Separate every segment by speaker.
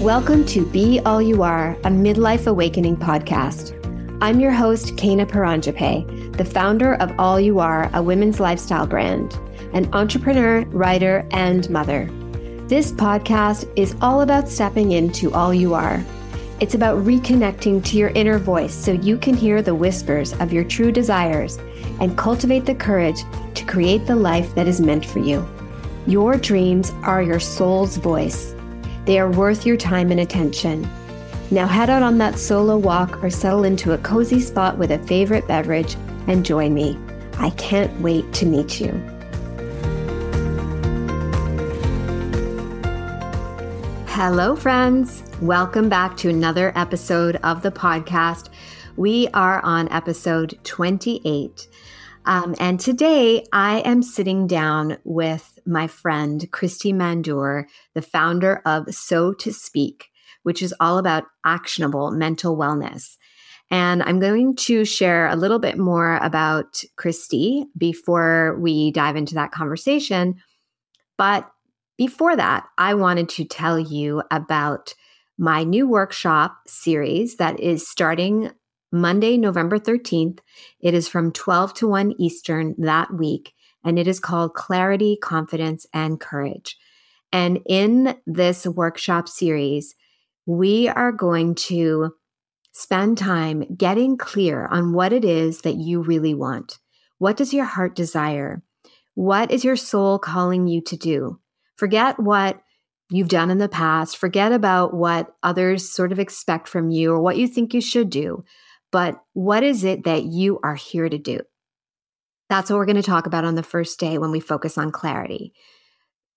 Speaker 1: Welcome to Be All You Are, a midlife awakening podcast. I'm your host, Kena Paranjape, the founder of All You Are, a women's lifestyle brand, an entrepreneur, writer, and mother. This podcast is all about stepping into all you are. It's about reconnecting to your inner voice so you can hear the whispers of your true desires and cultivate the courage to create the life that is meant for you. Your dreams are your soul's voice. They are worth your time and attention. Now head out on that solo walk or settle into a cozy spot with a favorite beverage and join me. I can't wait to meet you. Hello, friends. Welcome back to another episode of the podcast. We are on episode 28. Um, and today I am sitting down with my friend, Kristy Mandour, the founder of So to Speak, which is all about actionable mental wellness. And I'm going to share a little bit more about Kristy before we dive into that conversation. But before that, I wanted to tell you about my new workshop series that is starting Monday, November 13th. It is from 12 to 1 Eastern that week, and it is called Clarity, Confidence, and Courage. And in this workshop series, we are going to spend time getting clear on what it is that you really want. What does your heart desire? What is your soul calling you to do? Forget what you've done in the past. Forget about what others sort of expect from you or what you think you should do but what is it that you are here to do? That's what we're going to talk about on the first day when we focus on clarity.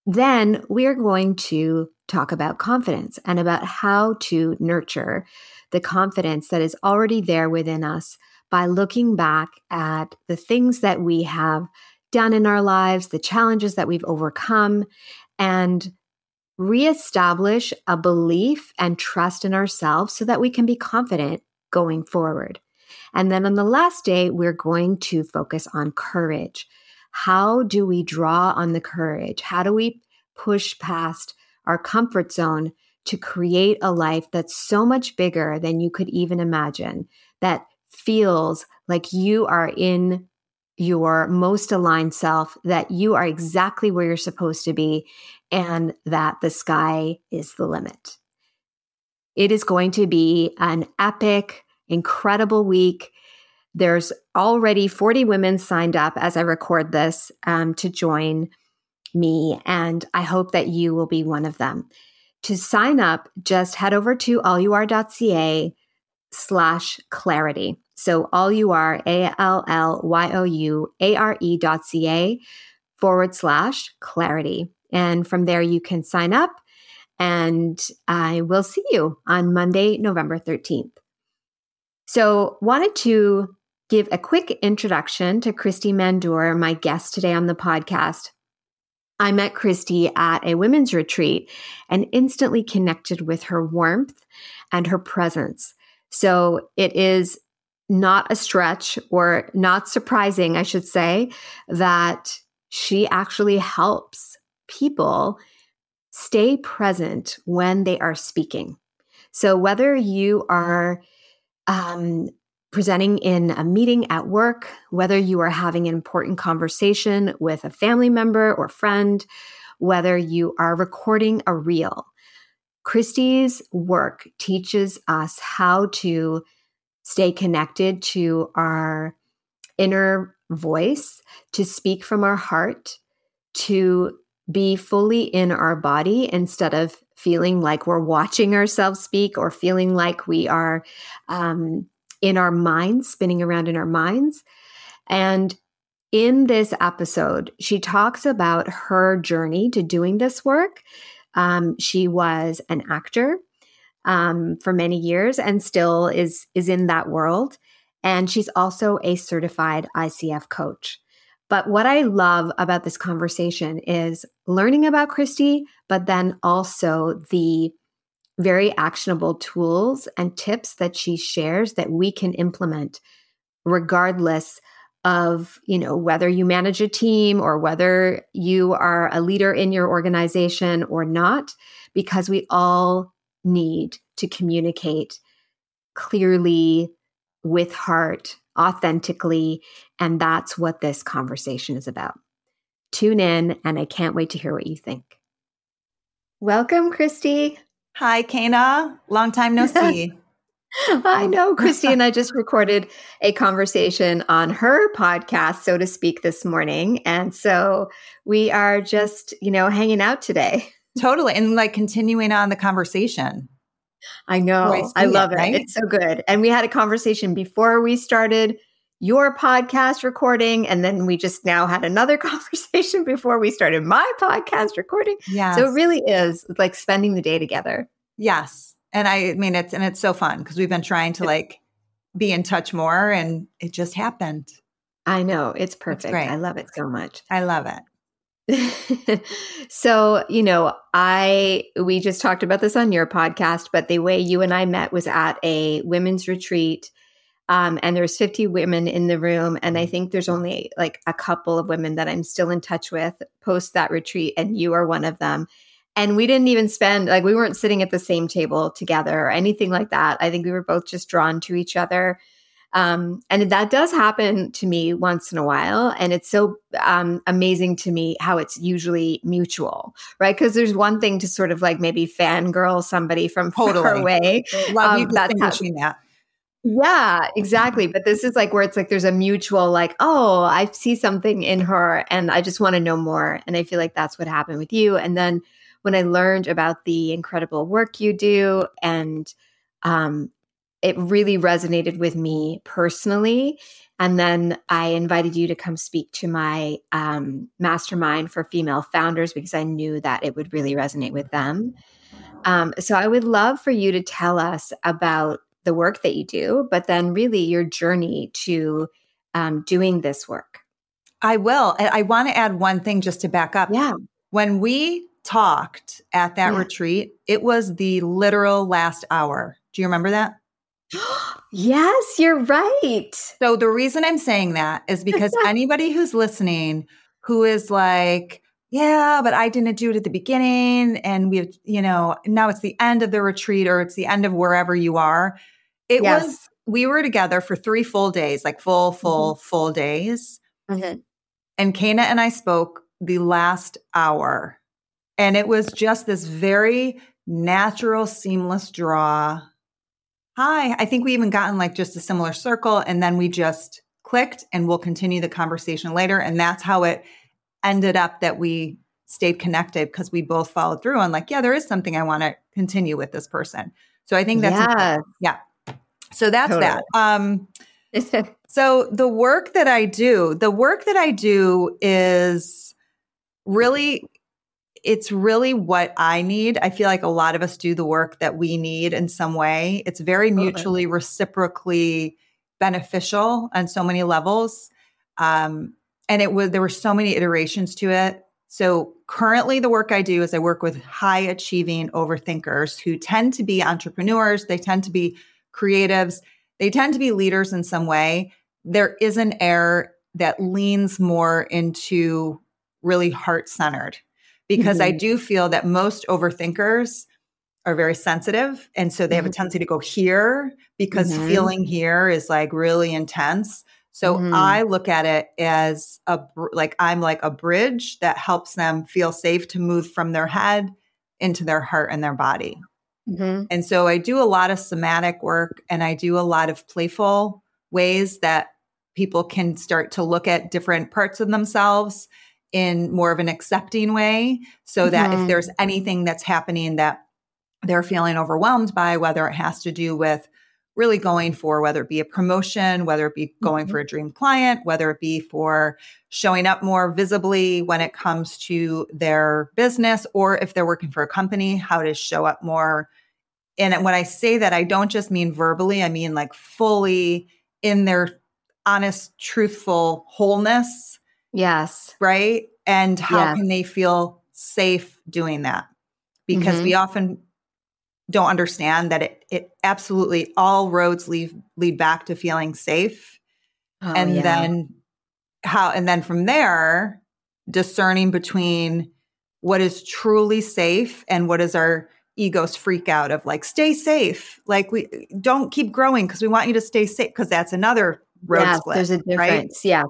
Speaker 1: Then we're going to talk about confidence and about how to nurture the confidence that is already there within us by looking back at the things that we have done in our lives, the challenges that we've overcome, and reestablish a belief and trust in ourselves so that we can be confident going forward. And then on the last day, we're going to focus on courage. How do we draw on the courage? How do we push past our comfort zone to create a life that's so much bigger than you could even imagine, that feels like you are in your most aligned self, that you are exactly where you're supposed to be, and that the sky is the limit. It is going to be an epic, incredible week. There's already 40 women signed up as I record this um, to join me, and I hope that you will be one of them. To sign up, just head over to allyouare.ca slash clarity. So all you are, A L L Y O U A R E dot C A forward slash clarity. And from there, you can sign up and I will see you on Monday, November 13th. So, wanted to give a quick introduction to Kristy Mandour, my guest today on the podcast. I met Kristy at a women's retreat and instantly connected with her warmth and her presence. So, it is not a stretch or not surprising, I should say, that she actually helps people stay present when they are speaking. So, whether you are um, presenting in a meeting at work, whether you are having an important conversation with a family member or friend, whether you are recording a reel, Kristy's work teaches us how to stay connected to our inner voice, to speak from our heart, to be fully in our body instead of feeling like we're watching ourselves speak or feeling like we are um, in our minds, spinning around in our minds. And in this episode, she talks about her journey to doing this work. Um, she was an actor um, for many years and still is is in that world. And she's also a certified ICF coach. But what I love about this conversation is learning about Kristy, but then also the very actionable tools and tips that she shares that we can implement regardless of you know whether you manage a team or whether you are a leader in your organization or not because we all need to communicate clearly with heart, authentically. And that's what this conversation is about. Tune in, and I can't wait to hear what you think. Welcome, Kristy.
Speaker 2: Hi, Kena. Long time no see.
Speaker 1: I know Kristy and I just recorded a conversation on her podcast, so to speak, this morning. And so we are just, you know, hanging out today.
Speaker 2: Totally. And like continuing on the conversation.
Speaker 1: I know. Oh, I, I love it, it. Right? It's so good. And we had a conversation before we started your podcast recording. And then we just now had another conversation before we started my podcast recording. Yeah. So it really is like spending the day together.
Speaker 2: Yes. And I mean, it's, and it's so fun because we've been trying to like be in touch more and it just happened.
Speaker 1: I know. It's perfect. I love it so much.
Speaker 2: I love it.
Speaker 1: so, you know, I we just talked about this on your podcast, but the way you and I met was at a women's retreat. Um, and there's 50 women in the room, and I think there's only like a couple of women that I'm still in touch with post that retreat, and you are one of them. And we didn't even spend like we weren't sitting at the same table together or anything like that. I think we were both just drawn to each other um, and that does happen to me once in a while. And it's so um, amazing to me how it's usually mutual, right? Because there's one thing to sort of like maybe fangirl somebody from totally. far away.
Speaker 2: Love um, you distinguishing that.
Speaker 1: Yeah, exactly. But this is like where it's like there's a mutual, like, oh, I see something in her and I just want to know more. And I feel like that's what happened with you. And then when I learned about the incredible work you do and um, it really resonated with me personally. And then I invited you to come speak to my um, mastermind for female founders because I knew that it would really resonate with them. Um, so I would love for you to tell us about the work that you do, but then really your journey to um, doing this work.
Speaker 2: I will. I want to add one thing just to back up.
Speaker 1: Yeah.
Speaker 2: When we talked at that yeah. retreat, it was the literal last hour. Do you remember that?
Speaker 1: Yes, you're right.
Speaker 2: So the reason I'm saying that is because anybody who's listening who is like, yeah, but I didn't do it at the beginning and we've, you know, now it's the end of the retreat or it's the end of wherever you are. It yes. was we were together for 3 full days, like full full mm-hmm. full days. Mm-hmm. And Kena and I spoke the last hour. And it was just this very natural seamless draw hi. I think we even gotten like just a similar circle and then we just clicked and we'll continue the conversation later. And that's how it ended up that we stayed connected because we both followed through on like, yeah, there is something I want to continue with this person. So I think that's, yeah. yeah. So that's totally. that. Um, so the work that I do, the work that I do is really it's really what I need. I feel like a lot of us do the work that we need in some way. It's very mutually reciprocally beneficial on so many levels. Um, and it was there were so many iterations to it. So currently the work I do is I work with high achieving overthinkers who tend to be entrepreneurs, they tend to be creatives, they tend to be leaders in some way. There is an air that leans more into really heart centered because mm-hmm. I do feel that most overthinkers are very sensitive. And so they have a mm-hmm. tendency to go here because mm-hmm. feeling here is like really intense. So mm-hmm. I look at it as a like I'm like a bridge that helps them feel safe to move from their head into their heart and their body. Mm-hmm. And so I do a lot of somatic work and I do a lot of playful ways that people can start to look at different parts of themselves in more of an accepting way so that mm-hmm. if there's anything that's happening that they're feeling overwhelmed by, whether it has to do with really going for whether it be a promotion, whether it be going mm-hmm. for a dream client, whether it be for showing up more visibly when it comes to their business, or if they're working for a company, how to show up more. And when I say that, I don't just mean verbally, I mean like fully in their honest, truthful wholeness
Speaker 1: Yes.
Speaker 2: Right. And how yeah. can they feel safe doing that? Because mm-hmm. we often don't understand that it, it absolutely all roads lead lead back to feeling safe. Oh, and yeah. then how and then from there, discerning between what is truly safe and what is our egos freak out of like stay safe like we don't keep growing because we want you to stay safe because that's another road
Speaker 1: yeah,
Speaker 2: split
Speaker 1: there's a difference
Speaker 2: right?
Speaker 1: yeah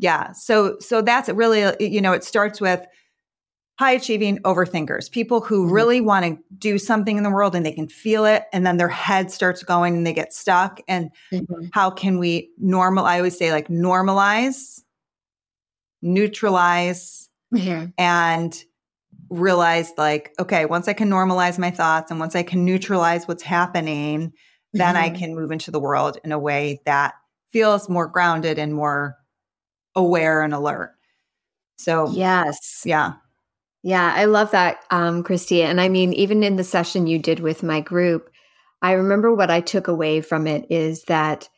Speaker 2: yeah so so that's really you know it starts with high achieving overthinkers people who mm-hmm. really want to do something in the world and they can feel it and then their head starts going and they get stuck and mm-hmm. how can we normal i always say like normalize neutralize and realize like, okay, once I can normalize my thoughts and once I can neutralize what's happening, then mm-hmm. I can move into the world in a way that feels more grounded and more aware and alert. So,
Speaker 1: yes.
Speaker 2: Yeah.
Speaker 1: Yeah, I love that, um, Kristy. And I mean, even in the session you did with my group, I remember what I took away from it is that,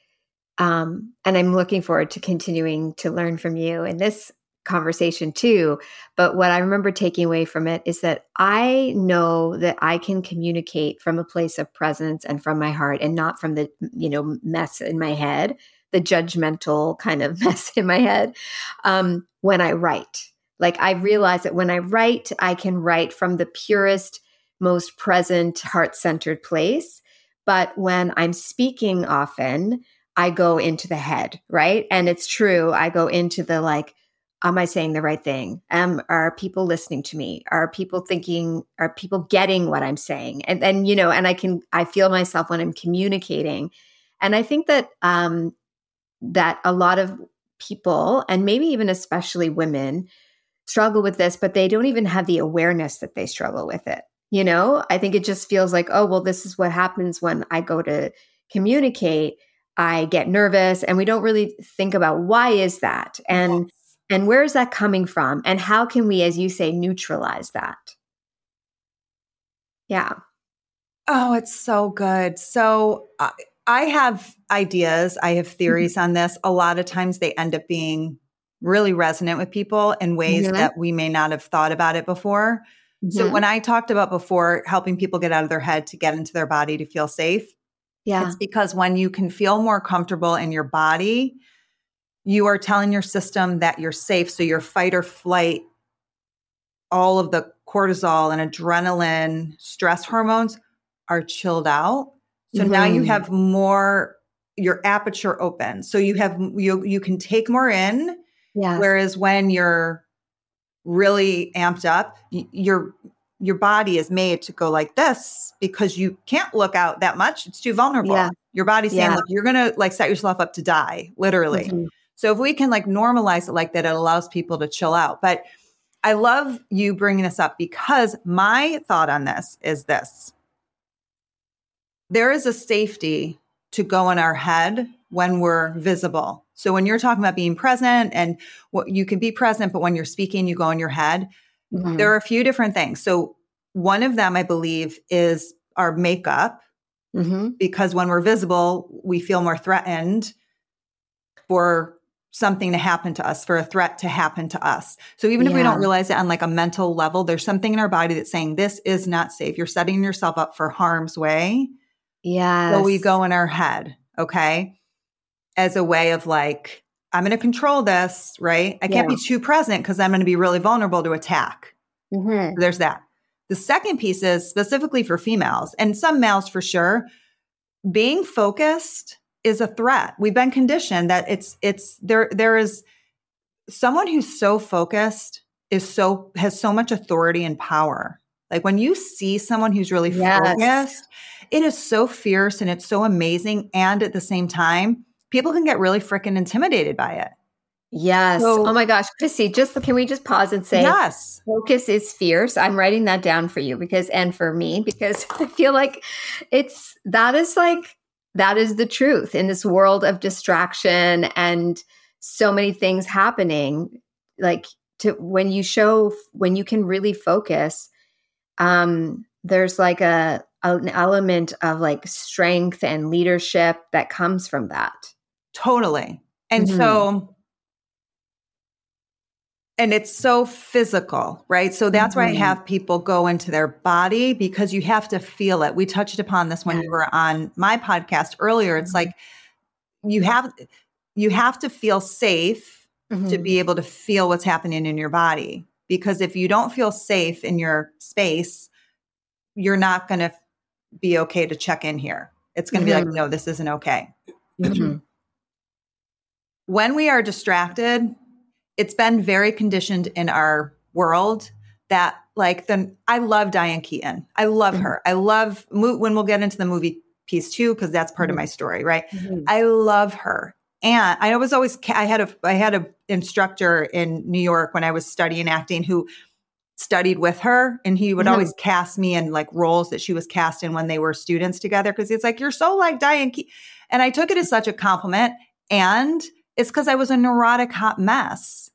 Speaker 1: um, and I'm looking forward to continuing to learn from you in this conversation too. But what I remember taking away from it is that I know that I can communicate from a place of presence and from my heart and not from the, you know, mess in my head, the judgmental kind of mess in my head um, when I write. Like I realize that when I write, I can write from the purest, most present, heart centered place. But when I'm speaking often, I go into the head, right? And it's true. I go into the like, am I saying the right thing? Am are people listening to me? Are people thinking? Are people getting what I'm saying? And then you know, and I can I feel myself when I'm communicating, and I think that um, that a lot of people, and maybe even especially women, struggle with this, but they don't even have the awareness that they struggle with it. You know, I think it just feels like, oh, well, this is what happens when I go to communicate. I get nervous, and we don't really think about why is that and. Yes and where is that coming from? And how can we, as you say, neutralize that? Yeah.
Speaker 2: Oh, it's so good. So uh, I have ideas, I have mm-hmm. theories mm-hmm. on this. A lot of times they end up being really resonant with people in ways mm-hmm. that we may not have thought about it before. Mm-hmm. So when I talked about before helping people get out of their head to get into their body to feel safe, yeah. It's because when you can feel more comfortable in your body, you are telling your system that you're safe. So your fight or flight, all of the cortisol and adrenaline, stress hormones are chilled out. So mm-hmm. now you mm-hmm. have more your aperture open. So you have you you can take more in. Yeah. Whereas when you're really amped up, your your body is made to go like this because you can't look out that much. It's too vulnerable. Yeah. Your body's saying, yeah. look, you're gonna like set yourself up to die, literally. Mm-hmm. So if we can like normalize it like that, it allows people to chill out. But I love you bringing this up because my thought on this is this there is a safety to go in our head when we're visible. So when you're talking about being present and what you can be present, but when you're speaking, you go in your head. Mm-hmm. There are a few different things. So one of them, I believe, is our makeup. Mm-hmm. Because when we're visible, we feel more threatened for something to happen to us, for a threat to happen to us. So even yeah. if we don't realize it on like a mental level, there's something in our body that's saying this is not safe. You're setting yourself up for harm's way.
Speaker 1: Yeah.
Speaker 2: So we go in our head, okay? As a way of like, I'm going to control this, right? I can't yeah. be too present because I'm going to be really vulnerable to attack. Mm-hmm. there's that. The second piece is specifically for females and some males for sure. Being focused is a threat. We've been conditioned that it's it's there there is someone who's so focused is so has so much authority and power. Like when you see someone who's really yes. focused, it is so fierce and it's so amazing and at the same time, people can get really freaking intimidated by it.
Speaker 1: Yes. So, oh my gosh, Chrissy, just can we just pause and say
Speaker 2: yes.
Speaker 1: Focus is fierce. I'm writing that down for you because and for me because I feel like it's that is like that is the truth in this world of distraction and so many things happening like to when you show when you can really focus um there's like a an element of like strength and leadership that comes from that
Speaker 2: totally and mm-hmm. so and it's so physical, right? So that's mm-hmm. why I mm-hmm. have people go into their body because you have to feel it. We touched upon this when you were on my podcast earlier. It's mm-hmm. like you have you have to feel safe mm-hmm. to be able to feel what's happening in your body because if you don't feel safe in your space, you're not going to be okay to check in here. It's going to mm-hmm. be like, mm-hmm. no, this isn't okay. Mm-hmm. when we are distracted, it's been very conditioned in our world that like then I love Diane Keaton. I love mm-hmm. her. I love when we'll get into the movie piece too because that's part mm-hmm. of my story, right? Mm-hmm. I love her. And I was always I had a I had a instructor in New York when I was studying acting who studied with her and he would mm-hmm. always cast me in like roles that she was cast in when they were students together because he's like you're so like Diane Ke-. and I took it as such a compliment and it's because I was a neurotic hot mess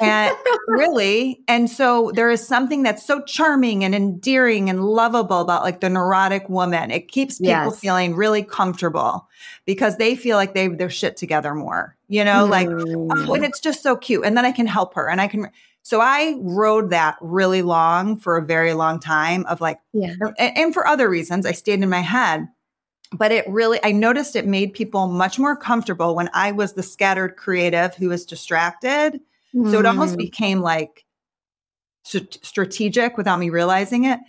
Speaker 2: and really and so there is something that's so charming and endearing and lovable about like the neurotic woman it keeps people yes. feeling really comfortable because they feel like they have their shit together more you know mm. like oh and it's just so cute and then i can help her and i can so I rode that really long for a very long time of like, yeah. And, and for other reasons, I stayed in my head. But it really, I noticed it made people much more comfortable when I was the scattered creative who was distracted. Mm. So it almost mm. became like st- strategic without me realizing it.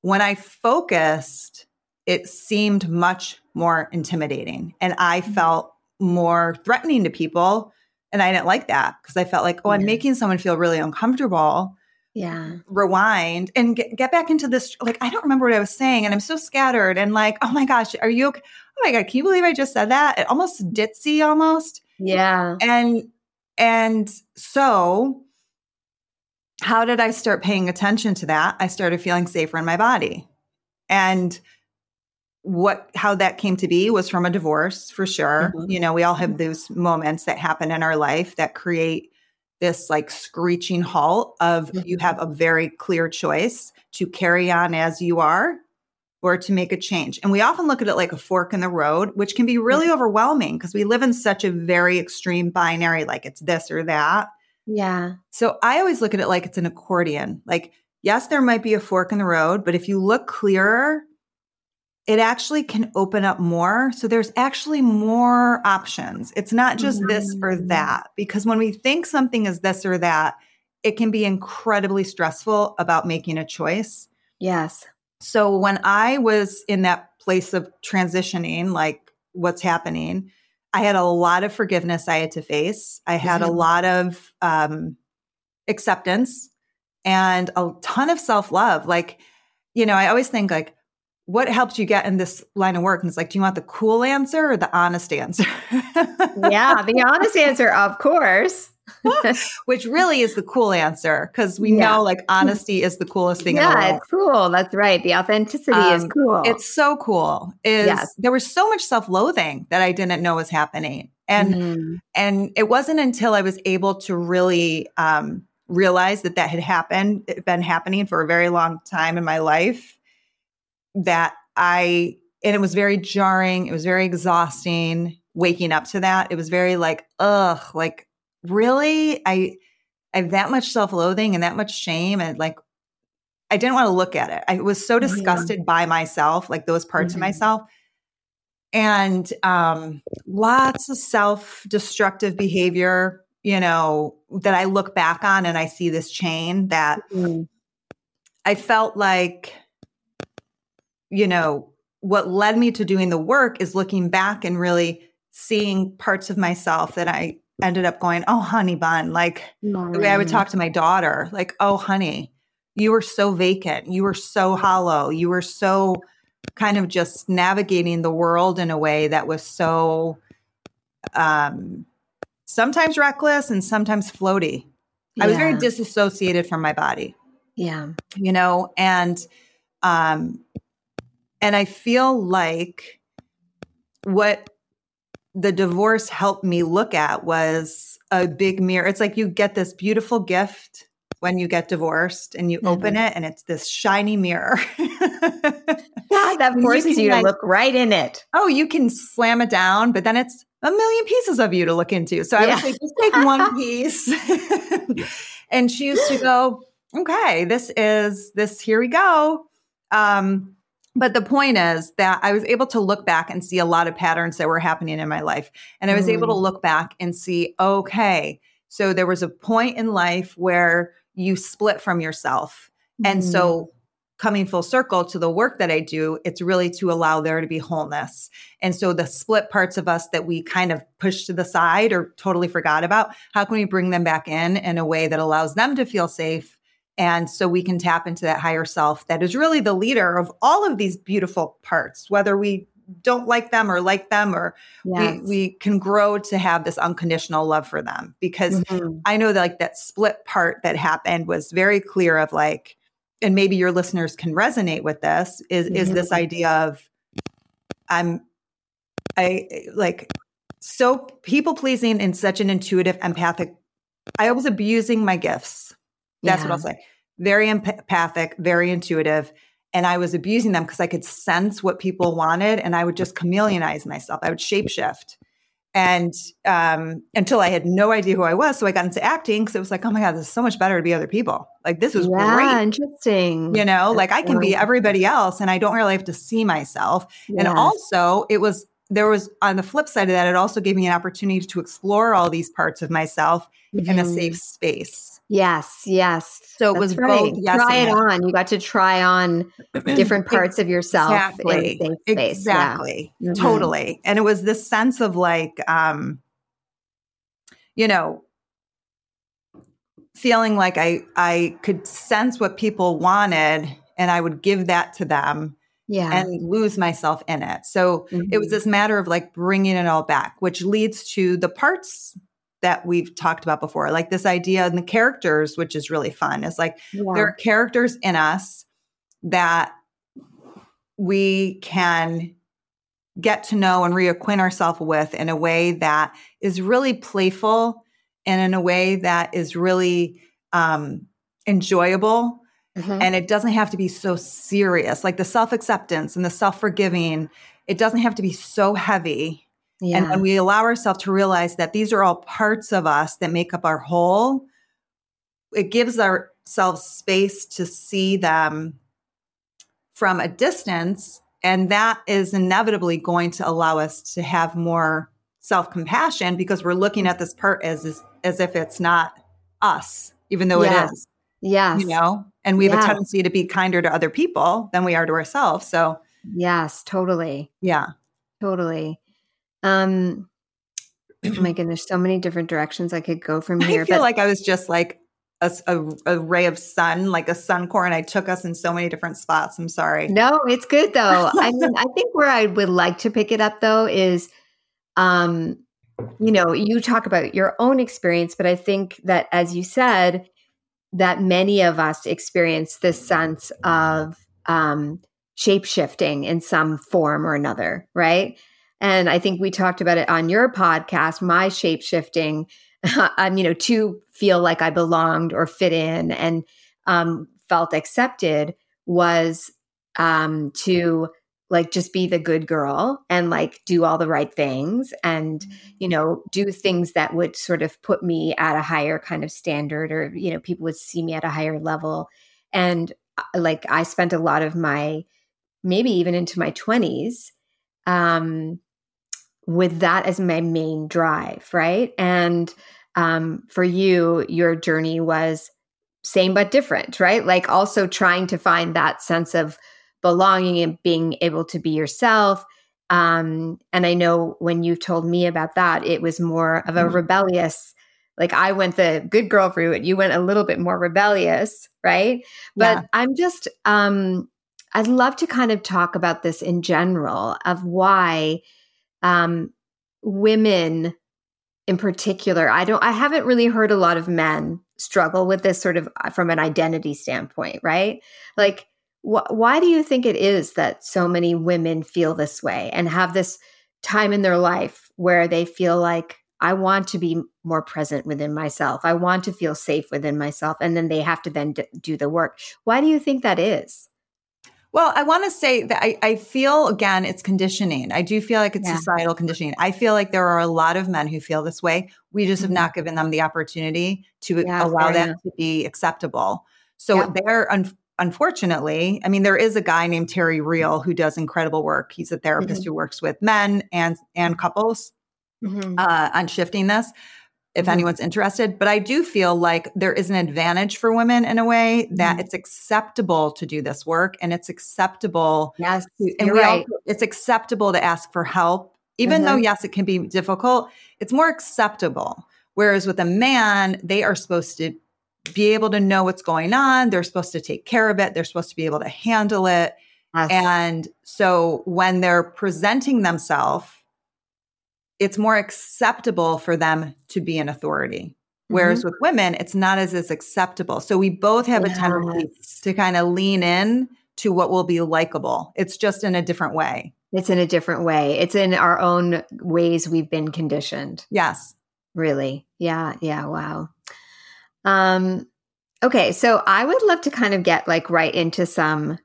Speaker 2: When I focused, it seemed much more intimidating and I mm. felt more threatening to people and I didn't like that because I felt like, oh, I'm making someone feel really uncomfortable.
Speaker 1: Yeah.
Speaker 2: Rewind and get, get back into this. Like, I don't remember what I was saying. And I'm so scattered and like, oh my gosh, are you okay? Oh my God, can you believe I just said that? It almost ditzy almost.
Speaker 1: Yeah.
Speaker 2: And, and so how did I start paying attention to that? I started feeling safer in my body. And what how that came to be was from a divorce for sure. Mm-hmm. You know, we all have those moments that happen in our life that create this like screeching halt of mm-hmm. you have a very clear choice to carry on as you are or to make a change. And we often look at it like a fork in the road, which can be really mm-hmm. overwhelming because we live in such a very extreme binary like it's this or that.
Speaker 1: Yeah.
Speaker 2: So I always look at it like it's an accordion. Like yes, there might be a fork in the road, but if you look clearer it actually can open up more. So there's actually more options. It's not just mm-hmm. this or mm. that, because when we think something is this or that, it can be incredibly stressful about making a choice.
Speaker 1: Yes.
Speaker 2: So when I was in that place of transitioning, like what's happening, I had a lot of forgiveness I had to face. I had mm-hmm. a lot of um, acceptance and a ton of self love. Like, you know, I always think like, what helped you get in this line of work? And it's like, do you want the cool answer or the honest answer?
Speaker 1: yeah, the honest answer, of course.
Speaker 2: Which really is the cool answer because we yeah. know like honesty is the coolest thing.
Speaker 1: Yeah, it's cool. That's right. The authenticity um, is cool.
Speaker 2: It's so cool. Is yes. there was so much self-loathing that I didn't know was happening, and mm. and it wasn't until I was able to really um, realize that that had happened, been happening for a very long time in my life that I, and it was very jarring. It was very exhausting waking up to that. It was very like, ugh, like really? I, I have that much self loathing and that much shame. And like, I didn't want to look at it. I was so disgusted yeah. by myself, like those parts mm-hmm. of myself. And um, lots of self destructive behavior, you know, that I look back on and I see this chain that mm-hmm. I felt like you know, what led me to doing the work is looking back and really seeing parts of myself that I ended up going, oh, honey bun. Like the way I would talk to my daughter, like, oh, honey, you were so vacant. You were so hollow. You were so kind of just navigating the world in a way that was so um, sometimes reckless and sometimes floaty. Yeah. I was very disassociated from my body.
Speaker 1: Yeah.
Speaker 2: You know, and um, and I feel like what the divorce helped me look at was a big mirror. It's like you get this beautiful gift when you get divorced and you mm-hmm. open it and it's this shiny mirror.
Speaker 1: that forces you, you to like, look right in it.
Speaker 2: Oh, you can slam it down, but then it's a million pieces of you to look into. So I yeah. would say just take one piece. and she used to go, okay, this is this, here we go. Um, but the point is that I was able to look back and see a lot of patterns that were happening in my life. And I was mm. able to mm. look back and see, okay, so there was a point in life where you split from yourself. Mm. And so mm. coming full circle to the work that I do, it's really to allow there to be wholeness. And so the split parts of us that we kind of push to the side or totally forgot about, how can we bring them back in in a way that allows them to feel safe? And so we can tap into that higher self that is really the leader of all of these beautiful parts, whether we don't like them or like them or yes. we, we can grow to have this unconditional love for them because mm-hmm. i know that like that split part that happened was very clear of like and maybe your listeners can resonate with this is mm-hmm. is this idea of i'm i like so people pleasing in such an intuitive empathic i was abusing my gifts that's yeah. what i'll say very empathic very intuitive and i was abusing them because i could sense what people wanted and i would just chameleonize myself i would shapeshift and um, until I had no idea who I was, so I got into acting because it was like, oh my god, this is so much better to be other people. Like this was yeah, great,
Speaker 1: interesting.
Speaker 2: You know, That's like I can be everybody else, and I don't really have to see myself. And also, it was there was on the flip side of that, it also gave me an opportunity to explore all these parts of myself mm-hmm. in a safe mm-hmm. space.
Speaker 1: Yes, yes.
Speaker 2: So it was right. both.
Speaker 1: Yes try it on. You got to try on different parts of yourself
Speaker 2: exactly. Exactly. Yeah. Mm-hmm. Totally. And it was this sense of like, um, you know, feeling like I I could sense what people wanted and I would give that to them yeah. and lose myself in it. So mm-hmm. it was mm-hmm. this matter of like bringing it all back, which leads to the parts that we've talked about before, like this idea and the characters, which is really fun. Is like yeah. there are characters in us that we can get to know and reacquaint ourselves with in a way that is really playful and in a way that is really um, enjoyable. Mm-hmm. And it doesn't have to be so serious, like the self acceptance and the self forgiving. It doesn't have to be so heavy yeah. And when we allow ourselves to realize that these are all parts of us that make up our whole, it gives ourselves space to see them from a distance. And that is inevitably going to allow us to have more self compassion because we're looking at this part as, as, as if it's not us, even though yes. it is.
Speaker 1: Yes.
Speaker 2: You know, and we have yes. a tendency to be kinder to other people than we are to ourselves. So,
Speaker 1: yes, totally.
Speaker 2: Yeah.
Speaker 1: Totally. Um, oh my goodness, there's so many different directions I could go from here.
Speaker 2: I feel but- like I was just like a, a, a, ray of sun, like a sun core, and I took us in so many different spots. I'm sorry.
Speaker 1: No, it's good though. I mean, I think where I would like to pick it up though is, um, you know, you talk about your own experience, but I think that as you said, that many of us experience this sense of um, shape shifting in some form or another, right? And I think we talked about it on your podcast, my shape shifting, um, you know, to feel like I belonged or fit in and um, felt accepted was um, to like just be the good girl and like do all the right things and you know do things that would sort of put me at a higher kind of standard or you know people would see me at a higher level and uh, like i spent a lot of my maybe even into my 20s um with that as my main drive, right? And um, for you, your journey was same but different, right? Like also trying to find that sense of belonging and being able to be yourself. Um, and I know when you told me about that, it was more of a mm-hmm. rebellious, like I went the good girl route, you went a little bit more rebellious, right? But yeah. I'm just, um, I'd love to kind of talk about this in general of why um, women in particular, I don't, I haven't really heard a lot of men struggle with this sort of uh, from an identity standpoint, right? Like, wh- why do you think it is that so many women feel this way and have this time in their life where they feel like, I want to be more present within myself. I want to feel safe within myself. And then they have to then d- do the work. Why do you think that is?
Speaker 2: Well, I want to say that I, I, feel again, it's conditioning. I do feel like it's yeah. societal conditioning. I feel like there are a lot of men who feel this way. We just have mm-hmm. not given them the opportunity to yeah, allow that enough. to be acceptable. So yeah. they're un- unfortunately, I mean, there is a guy named Terry Real who does incredible work. He's a therapist mm-hmm. who works with men and and couples mm-hmm. uh, on shifting this. if mm-hmm. anyone's interested. But I do feel like there is an advantage for women in a way that mm-hmm. it's acceptable to do this work and it's acceptable.
Speaker 1: Yes,
Speaker 2: to, and right. also, it's acceptable to ask for help, even mm-hmm. though yes, it can be difficult. It's more acceptable. Whereas with a man, they are supposed to be able to know what's going on. They're supposed to take care of it. They're supposed to be able to handle it. Yes. And so when they're presenting themselves it's more acceptable for them to be an authority. Whereas mm-hmm. with women, it's not as as acceptable. So we both have yes. a tendency to kind of lean in to what will be likable. It's just in a different way.
Speaker 1: It's in a different way. It's in our own ways we've been conditioned.
Speaker 2: Yes.
Speaker 1: Really. Yeah. Yeah. Wow. Um, okay. So I would love to kind of get like right into some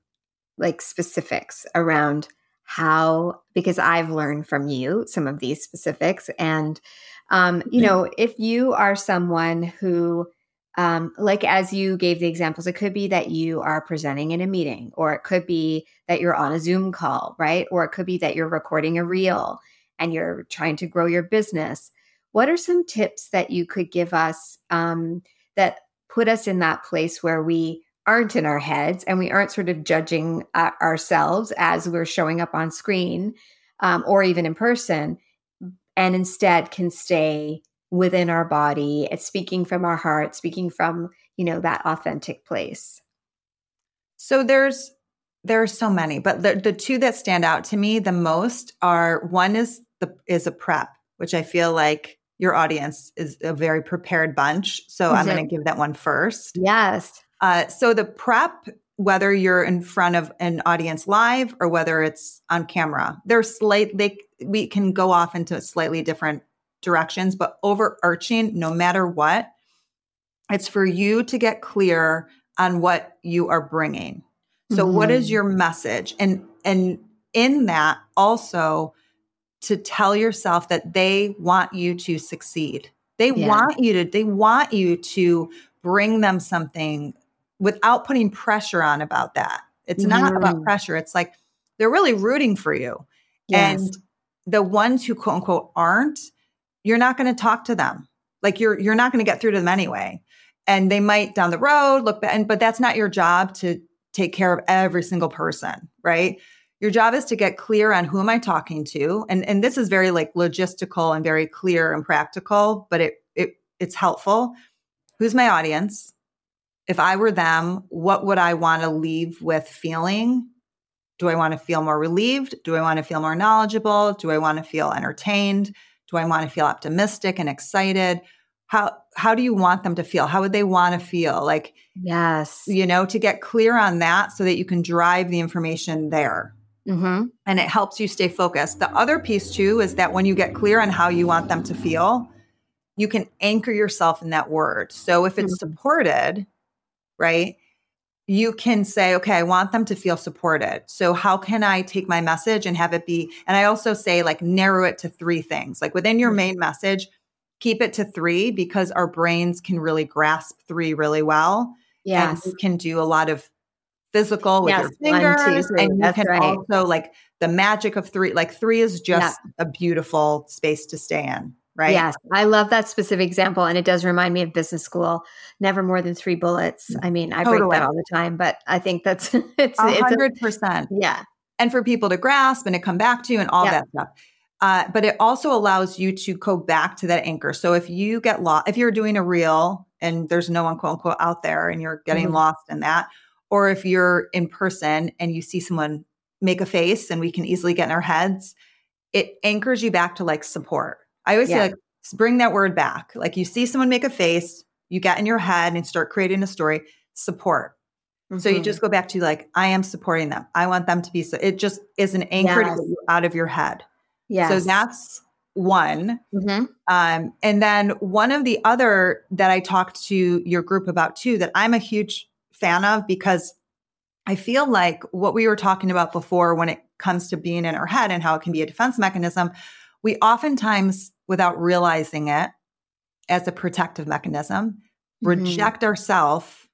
Speaker 1: like specifics around how because I've learned from you some of these specifics and um, you mm-hmm. know if you are someone who um, like as you gave the examples it could be that you are presenting in a meeting or it could be that you're on a zoom call right or it could be that you're recording a reel and you're trying to grow your business what are some tips that you could give us um, that put us in that place where we aren't in our heads and we aren't sort of judging uh, ourselves as we're showing up on screen um, or even in person and instead can stay within our body it's speaking from our heart speaking from you know that authentic place.
Speaker 2: So there's there are so many but the, the two that stand out to me the most are one is the is a prep which i feel like your audience is a very prepared bunch so i'm going to give that one first
Speaker 1: yes
Speaker 2: uh, so the prep, whether you're in front of an audience live or whether it's on camera, they're slight. They we can go off into slightly different directions, but overarching, no matter what, it's for you to get clear on what you are bringing. So, mm-hmm. what is mm-hmm. your message? And and in that also to tell yourself that they want you to succeed. They yeah. want you to they want you to bring them something without putting pressure on about that. It's not about mm-hmm. pressure. It's like they're really rooting for you. Yes. And the ones who quote unquote aren't, you're not going to talk to them. Like you're you're not going to get through to them anyway. And they might down the road look back, but that's not your job to take care of every single person, right? Your job is to get clear on who am I talking to. And and this is very like logistical and very clear and practical, but it it it's helpful. Who's my audience? if I were them, what would I want to leave with feeling? Do I want to feel more relieved? Do I want to feel more knowledgeable? Do I want to feel entertained? Do I want to feel optimistic and excited? How how do you want them to feel? How would they want to feel? Like
Speaker 1: yes,
Speaker 2: you know, to get clear on that so that you can drive the information there. Mm-hmm. And it helps you stay focused. The other piece too is that when you get clear on how you want them to feel, you can anchor yourself in that word. So if it's mm-hmm. supported, right? You can say, okay, I want them to feel supported. So, how can I take my message and have it be? And I also say, like, narrow it to three things. Like within your mm-hmm. main message, keep it to three because our brains can really grasp three really well.
Speaker 1: Yeah.
Speaker 2: And you can do a lot of physical with yes, your fingers. One, two, and you can right. also, like, the magic of three, like, three is just yeah. a beautiful space to stay in right?
Speaker 1: Yes, I love that specific example. And it does remind me of business school. Never more than three bullets. I mean, I totally. break that all the time, but I think that's
Speaker 2: it's a hundred percent.
Speaker 1: Yeah.
Speaker 2: And for people to grasp and to come back to and all yeah. that stuff. Uh, but it also allows you to go back to that anchor. So if you get lost, if you're doing a reel and there's no one quote unquote out there and you're getting mm-hmm. lost in that, or if you're in person and you see someone make a face and we can easily get in our heads, it anchors you back to like support I always yeah. say, like, bring that word back. Like you see someone make a face, you get in your head and start creating a story, support. Mm-hmm. So you mm-hmm. just go back to like, I am supporting them. I want them to be so it just is an anchor yes. out of your head.
Speaker 1: Yeah.
Speaker 2: So that's one. Mm-hmm. Um, and then one of the other that I talked to your group about too, that I'm a huge fan of because I feel like what we were talking about before when it comes to being in our head and how it can be a defense mechanism, we oftentimes without realizing it as a protective mechanism, mm-hmm. reject ourselves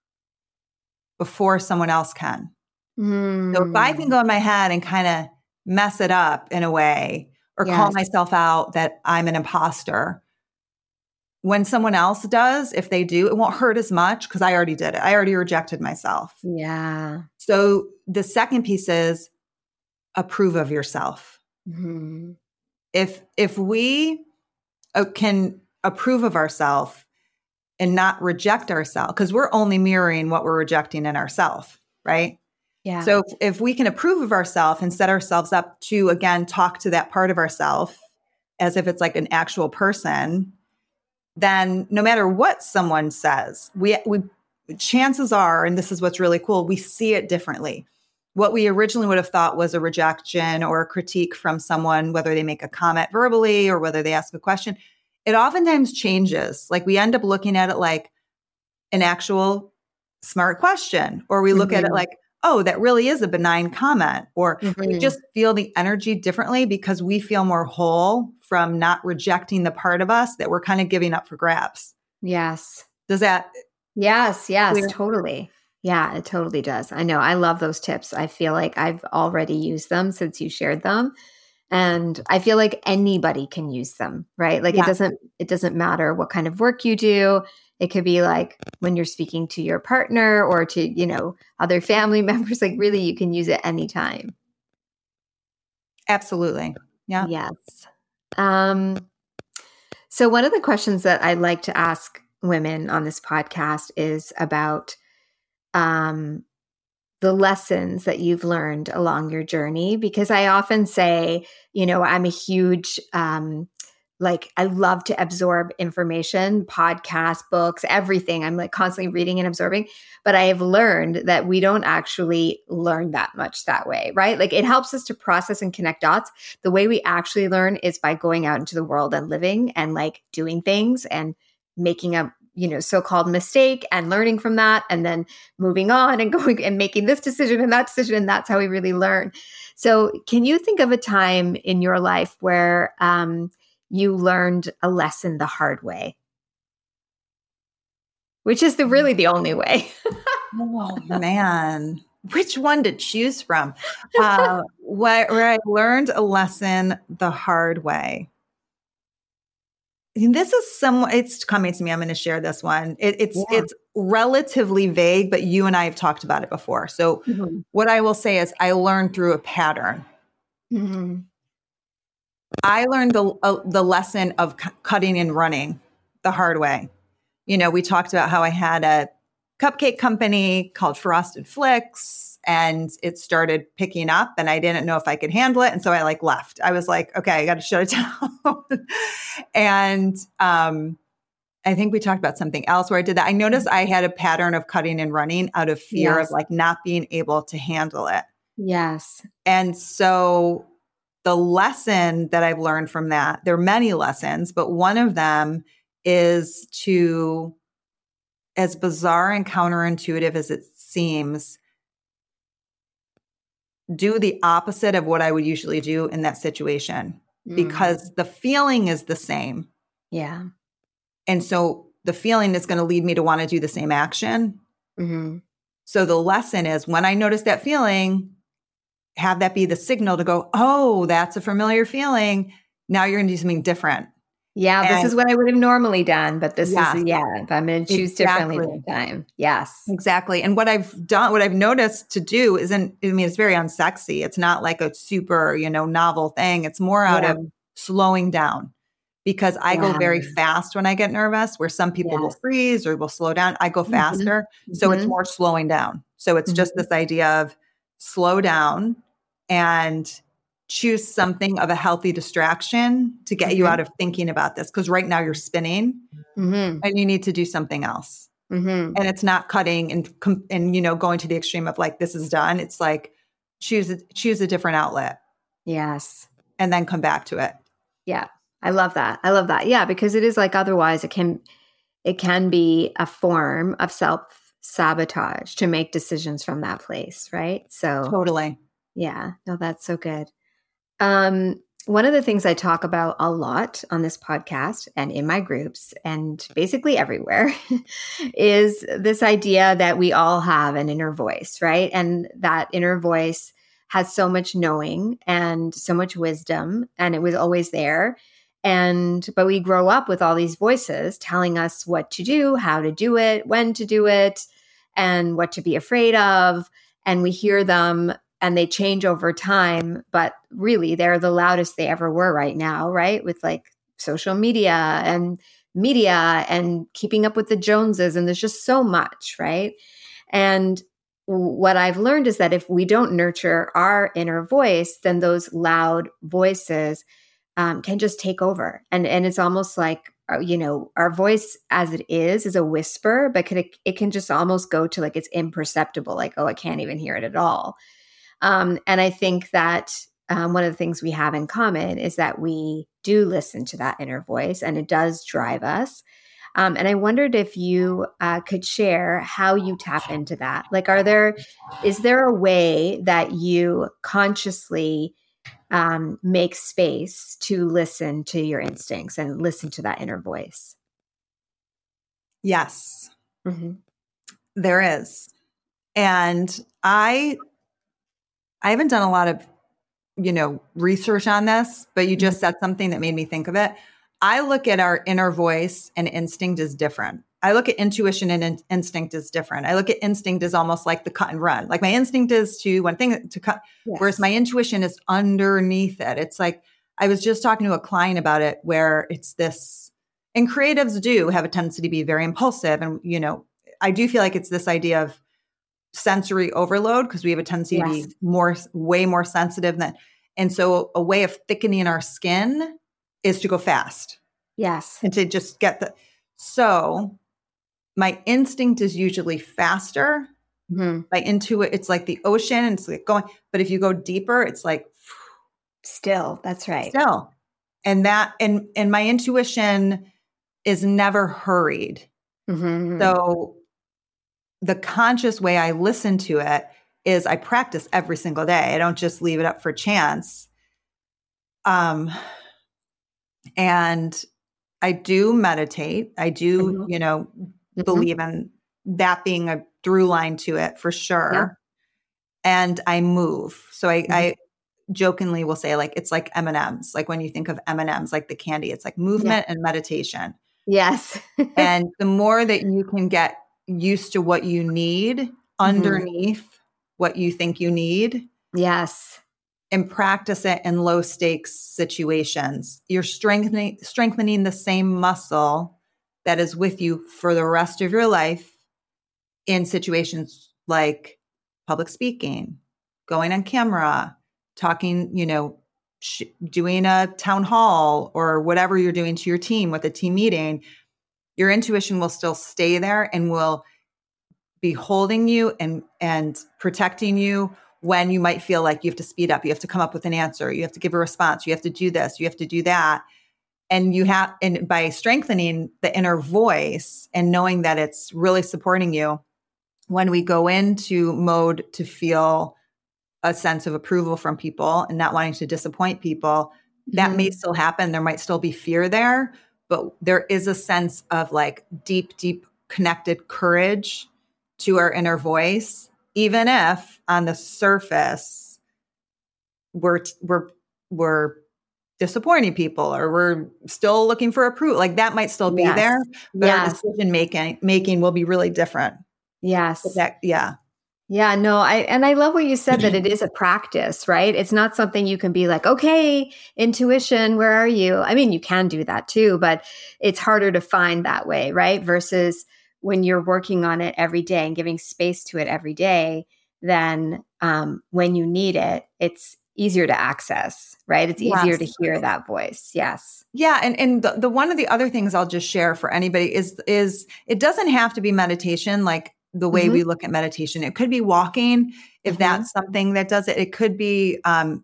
Speaker 2: before someone else can. Mm. So if I can go in my head and kind of mess it up in a way or yes. call myself out that I'm an imposter, when someone else does, if they do, it won't hurt as much because I already did it. I already rejected myself.
Speaker 1: Yeah.
Speaker 2: So the second piece is approve of yourself.
Speaker 1: Mm-hmm.
Speaker 2: If if we uh, can approve of ourselves and not reject ourselves, because we're only mirroring what we're rejecting in ourselves, right?
Speaker 1: Yeah.
Speaker 2: So if, if we can approve of ourselves and set ourselves up to again talk to that part of ourselves as if it's like an actual person, then no matter what someone says, we we chances are, and this is what's really cool, we see it differently. What we originally would have thought was a rejection or a critique from someone, whether they make a comment verbally or whether they ask a question, it oftentimes changes. Like we end up looking at it like an actual smart question, or we look mm-hmm. at it mm-hmm. like, oh, that really is a benign comment, or mm-hmm. we just feel the energy differently because we feel more whole from not rejecting the part of us that we're kind of giving up for grabs.
Speaker 1: Yes.
Speaker 2: Does that?
Speaker 1: Yes, yes, clear? totally. Yeah, it totally does. I know. I love those tips. I feel like I've already used them since you shared them. And I feel like anybody can use them, right? Like yeah. it doesn't it doesn't matter what kind of work you do. It could be like when you're speaking to your partner or to, you know, other family members like really you can use it anytime.
Speaker 2: Absolutely. Yeah.
Speaker 1: Yes. Um, so, one of the questions that I like to ask women on this podcast is about um, the lessons that you've learned along your journey. Because I often say, you know, I'm a huge um, like I love to absorb information, podcasts, books, everything. I'm like constantly reading and absorbing, but I have learned that we don't actually learn that much that way, right? Like it helps us to process and connect dots. The way we actually learn is by going out into the world and living and like doing things and making a you know so-called mistake and learning from that and then moving on and going and making this decision and that decision and that's how we really learn so can you think of a time in your life where um, you learned a lesson the hard way, which is the really the only way.
Speaker 2: oh man, which one to choose from? Uh, where, where I learned a lesson the hard way. this is some. It's coming to me. I'm going to share this one. It, it's yeah. it's relatively vague, but you and I have talked about it before. So mm-hmm. what I will say is, I learned through a pattern. Mm-hmm. I learned the uh, the lesson of c- cutting and running the hard way. You know, we talked about how I had a cupcake company called Frosted Flix and it started picking up and I didn't know if I could handle it and so I like left. I was like, okay, I got to shut it down. and um I think we talked about something else where I did that. I noticed I had a pattern of cutting and running out of fear yes. of like not being able to handle it.
Speaker 1: Yes.
Speaker 2: And so the lesson that I've learned from that, there are many lessons, but one of them is to, as bizarre and counterintuitive as it seems, do the opposite of what I would usually do in that situation mm. because the feeling is the same.
Speaker 1: Yeah.
Speaker 2: And so the feeling is going to lead me to want to do the same action. Mm-hmm. So the lesson is when I notice that feeling, have that be the signal to go, oh, that's a familiar feeling. Now you're going to do something different.
Speaker 1: Yeah, and, this is what I would have normally done, but this yeah, is yeah, I'm going to choose exactly. differently this time. Yes,
Speaker 2: exactly. And what I've done, what I've noticed to do isn't. I mean, it's very unsexy. It's not like a super, you know, novel thing. It's more out yeah. of slowing down because I yeah. go very fast when I get nervous. Where some people will freeze or will slow down, I go mm-hmm. faster. Mm-hmm. So mm-hmm. it's more slowing down. So it's mm-hmm. just this idea of slow down and choose something of a healthy distraction to get mm-hmm. you out of thinking about this because right now you're spinning mm-hmm. and you need to do something else. Mm-hmm. and it's not cutting and and you know going to the extreme of like this is done. It's like choose a, choose a different outlet.
Speaker 1: Yes.
Speaker 2: And then come back to it.
Speaker 1: Yeah. I love that. I love that. Yeah because it is like otherwise it can it can be a form of self sabotage to make decisions from that place right? So
Speaker 2: totally
Speaker 1: yeah, no, that's so good. Um, one of the things I talk about a lot on this podcast and in my groups and basically everywhere is this idea that we all have an inner voice, right? And that inner voice has so much knowing and so much wisdom, and it was always there. And, but we grow up with all these voices telling us what to do, how to do it, when to do it, and what to be afraid of. And we hear them and they change over time. But really, they're the loudest they ever were right now, right? With like social media and media and keeping up with the Joneses. And there's just so much, right? And what I've learned is that if we don't nurture our inner voice, then those loud voices um, can just take over. And, and it's almost like, uh, you know, our voice as it is is a whisper, but it, it can just almost go to like it's imperceptible, like, oh, I can't even hear it at all. Um, and I think that um, one of the things we have in common is that we do listen to that inner voice and it does drive us. Um, and I wondered if you uh, could share how you tap into that. Like, are there, is there a way that you consciously um, make space to listen to your instincts and listen to that inner voice?
Speaker 2: Yes, mm-hmm. there is. And I, I haven't done a lot of, you know, research on this, but you just mm-hmm. said something that made me think of it. I look at our inner voice and instinct as different. I look at intuition and in- instinct as different. I look at instinct as almost like the cut and run. Like my instinct is to one thing to cut, yes. whereas my intuition is underneath it. It's like I was just talking to a client about it where it's this, and creatives do have a tendency to be very impulsive. And, you know, I do feel like it's this idea of sensory overload because we have a tendency yes. to be more, way more sensitive than, and so a way of thickening our skin is to go fast.
Speaker 1: Yes.
Speaker 2: And to just get the, so my instinct is usually faster. Mm-hmm. My intuit, it's like the ocean and it's like going, but if you go deeper, it's like
Speaker 1: still, that's right.
Speaker 2: Still. And that, and, and my intuition is never hurried. Mm-hmm. So the conscious way I listen to it is I practice every single day. I don't just leave it up for chance. Um, and I do meditate. I do, mm-hmm. you know, mm-hmm. believe in that being a through line to it for sure. Yeah. And I move. So I, mm-hmm. I jokingly will say like it's like M&Ms. Like when you think of M&Ms like the candy, it's like movement yeah. and meditation.
Speaker 1: Yes.
Speaker 2: and the more that you can get used to what you need mm-hmm. underneath what you think you need.
Speaker 1: Yes
Speaker 2: and practice it in low stakes situations. You're strengthening strengthening the same muscle that is with you for the rest of your life in situations like public speaking, going on camera, talking, you know, sh- doing a town hall or whatever you're doing to your team with a team meeting. Your intuition will still stay there and will be holding you and and protecting you when you might feel like you have to speed up, you have to come up with an answer, you have to give a response, you have to do this, you have to do that. And you have, and by strengthening the inner voice and knowing that it's really supporting you, when we go into mode to feel a sense of approval from people and not wanting to disappoint people, that mm-hmm. may still happen. There might still be fear there, but there is a sense of like deep, deep connected courage to our inner voice even if on the surface we're we're we're disappointing people or we're still looking for approval like that might still be yes. there but yes. our decision making making will be really different
Speaker 1: yes
Speaker 2: that, yeah
Speaker 1: yeah, no, I and I love what you said that it is a practice, right? It's not something you can be like, okay, intuition, where are you? I mean, you can do that too, but it's harder to find that way, right? Versus when you're working on it every day and giving space to it every day, then um, when you need it, it's easier to access, right? It's easier yes. to hear that voice. Yes.
Speaker 2: Yeah, and and the, the one of the other things I'll just share for anybody is is it doesn't have to be meditation like the way mm-hmm. we look at meditation. It could be walking if mm-hmm. that's something that does it. It could be um,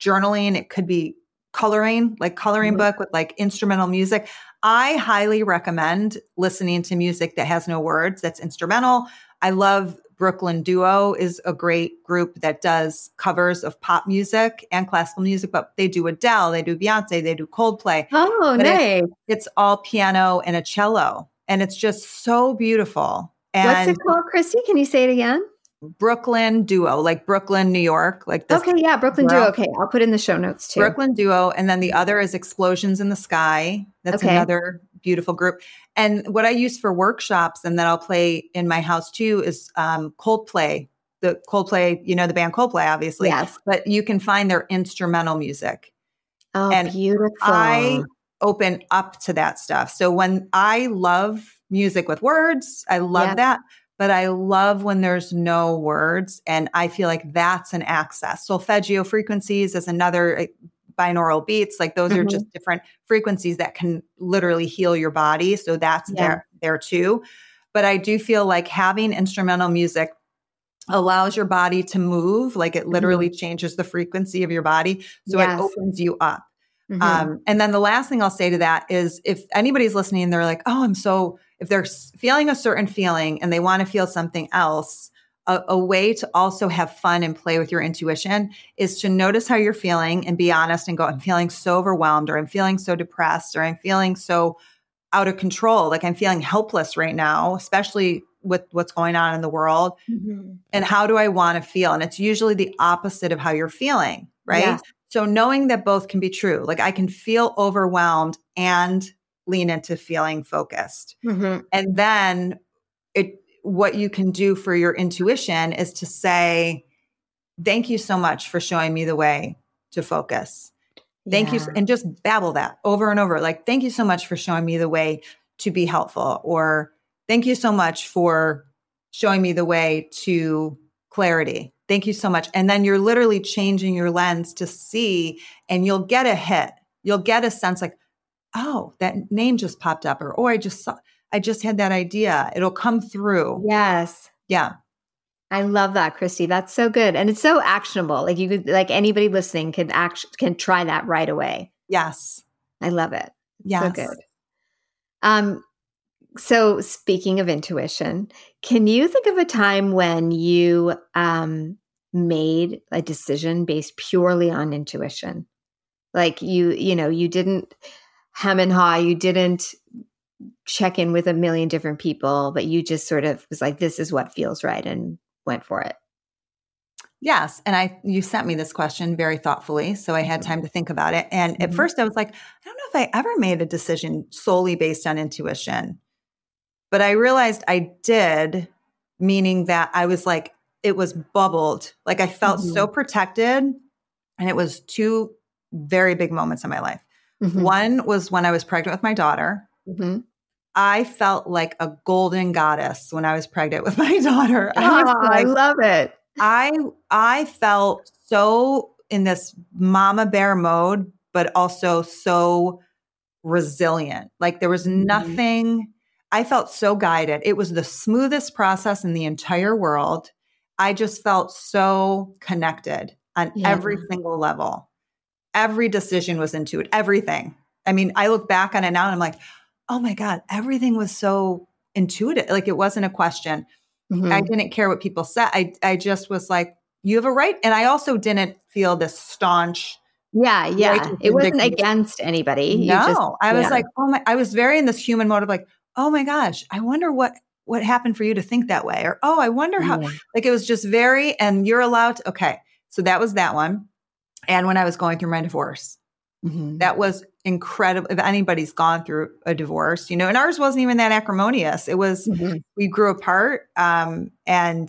Speaker 2: journaling. It could be coloring, like coloring mm-hmm. book with like instrumental music. I highly recommend listening to music that has no words, that's instrumental. I love Brooklyn Duo is a great group that does covers of pop music and classical music, but they do Adele, they do Beyonce, they do Coldplay.
Speaker 1: Oh, but nice.
Speaker 2: It's, it's, all piano and a cello. And it's just so beautiful. And
Speaker 1: What's it called, Kristy? Can you say it again?
Speaker 2: Brooklyn Duo, like Brooklyn, New York. Like
Speaker 1: this okay, yeah, Brooklyn Duo. Okay, I'll put in the show notes too.
Speaker 2: Brooklyn Duo, and then the other is Explosions in the Sky. That's okay. another beautiful group. And what I use for workshops and that I'll play in my house too is um, Coldplay. The Coldplay, you know, the band Coldplay, obviously.
Speaker 1: Yes.
Speaker 2: But you can find their instrumental music.
Speaker 1: Oh, and beautiful.
Speaker 2: I open up to that stuff. So when I love music with words, I love that. But I love when there's no words. And I feel like that's an access. Solfeggio frequencies is another binaural beats like those mm-hmm. are just different frequencies that can literally heal your body so that's yeah. there there too but i do feel like having instrumental music allows your body to move like it literally mm-hmm. changes the frequency of your body so yes. it opens you up mm-hmm. um, and then the last thing i'll say to that is if anybody's listening they're like oh i'm so if they're feeling a certain feeling and they want to feel something else a, a, way to also have fun and play with your intuition is to notice how you're feeling and be honest and go, I'm feeling so overwhelmed, or I'm feeling so depressed, or I'm feeling so out of control. Like I'm feeling helpless right now, especially with what's going on in the world. Mm-hmm. And how do I want to feel? And it's usually the opposite of how you're feeling, right? Yeah. So knowing that both can be true, like I can feel overwhelmed and lean into feeling focused. Mm-hmm. And then it what you can do for your intuition is to say, Thank you so much for showing me the way to focus. Thank yeah. you. And just babble that over and over. Like, thank you so much for showing me the way to be helpful. Or thank you so much for showing me the way to clarity. Thank you so much. And then you're literally changing your lens to see, and you'll get a hit. You'll get a sense like, oh, that name just popped up, or oh, I just saw. I just had that idea. It'll come through.
Speaker 1: Yes.
Speaker 2: Yeah.
Speaker 1: I love that, Kristy. That's so good. And it's so actionable. Like you could like anybody listening can act can try that right away.
Speaker 2: Yes.
Speaker 1: I love it.
Speaker 2: Yeah.
Speaker 1: So good. Um so speaking of intuition, can you think of a time when you um made a decision based purely on intuition? Like you, you know, you didn't hem and haw, you didn't check in with a million different people, but you just sort of was like, this is what feels right and went for it.
Speaker 2: Yes. And I you sent me this question very thoughtfully. So I had mm-hmm. time to think about it. And mm-hmm. at first I was like, I don't know if I ever made a decision solely based on intuition. But I realized I did, meaning that I was like, it was bubbled. Like I felt mm-hmm. so protected. And it was two very big moments in my life. Mm-hmm. One was when I was pregnant with my daughter. Mm-hmm. I felt like a golden goddess when I was pregnant with my daughter.
Speaker 1: I, oh, like, I love it.
Speaker 2: I I felt so in this mama bear mode, but also so resilient. Like there was mm-hmm. nothing. I felt so guided. It was the smoothest process in the entire world. I just felt so connected on yeah. every single level. Every decision was intuitive. Everything. I mean, I look back on it now and I'm like, oh my God, everything was so intuitive. Like it wasn't a question. Mm-hmm. I didn't care what people said. I, I just was like, you have a right. And I also didn't feel this staunch.
Speaker 1: Yeah, yeah. It wasn't against anybody.
Speaker 2: You no, just, I was yeah. like, oh my, I was very in this human mode of like, oh my gosh, I wonder what what happened for you to think that way, or oh, I wonder how. Yeah. Like it was just very, and you're allowed. To, okay, so that was that one. And when I was going through my divorce, Mm-hmm. That was incredible. If anybody's gone through a divorce, you know, and ours wasn't even that acrimonious. It was, mm-hmm. we grew apart um, and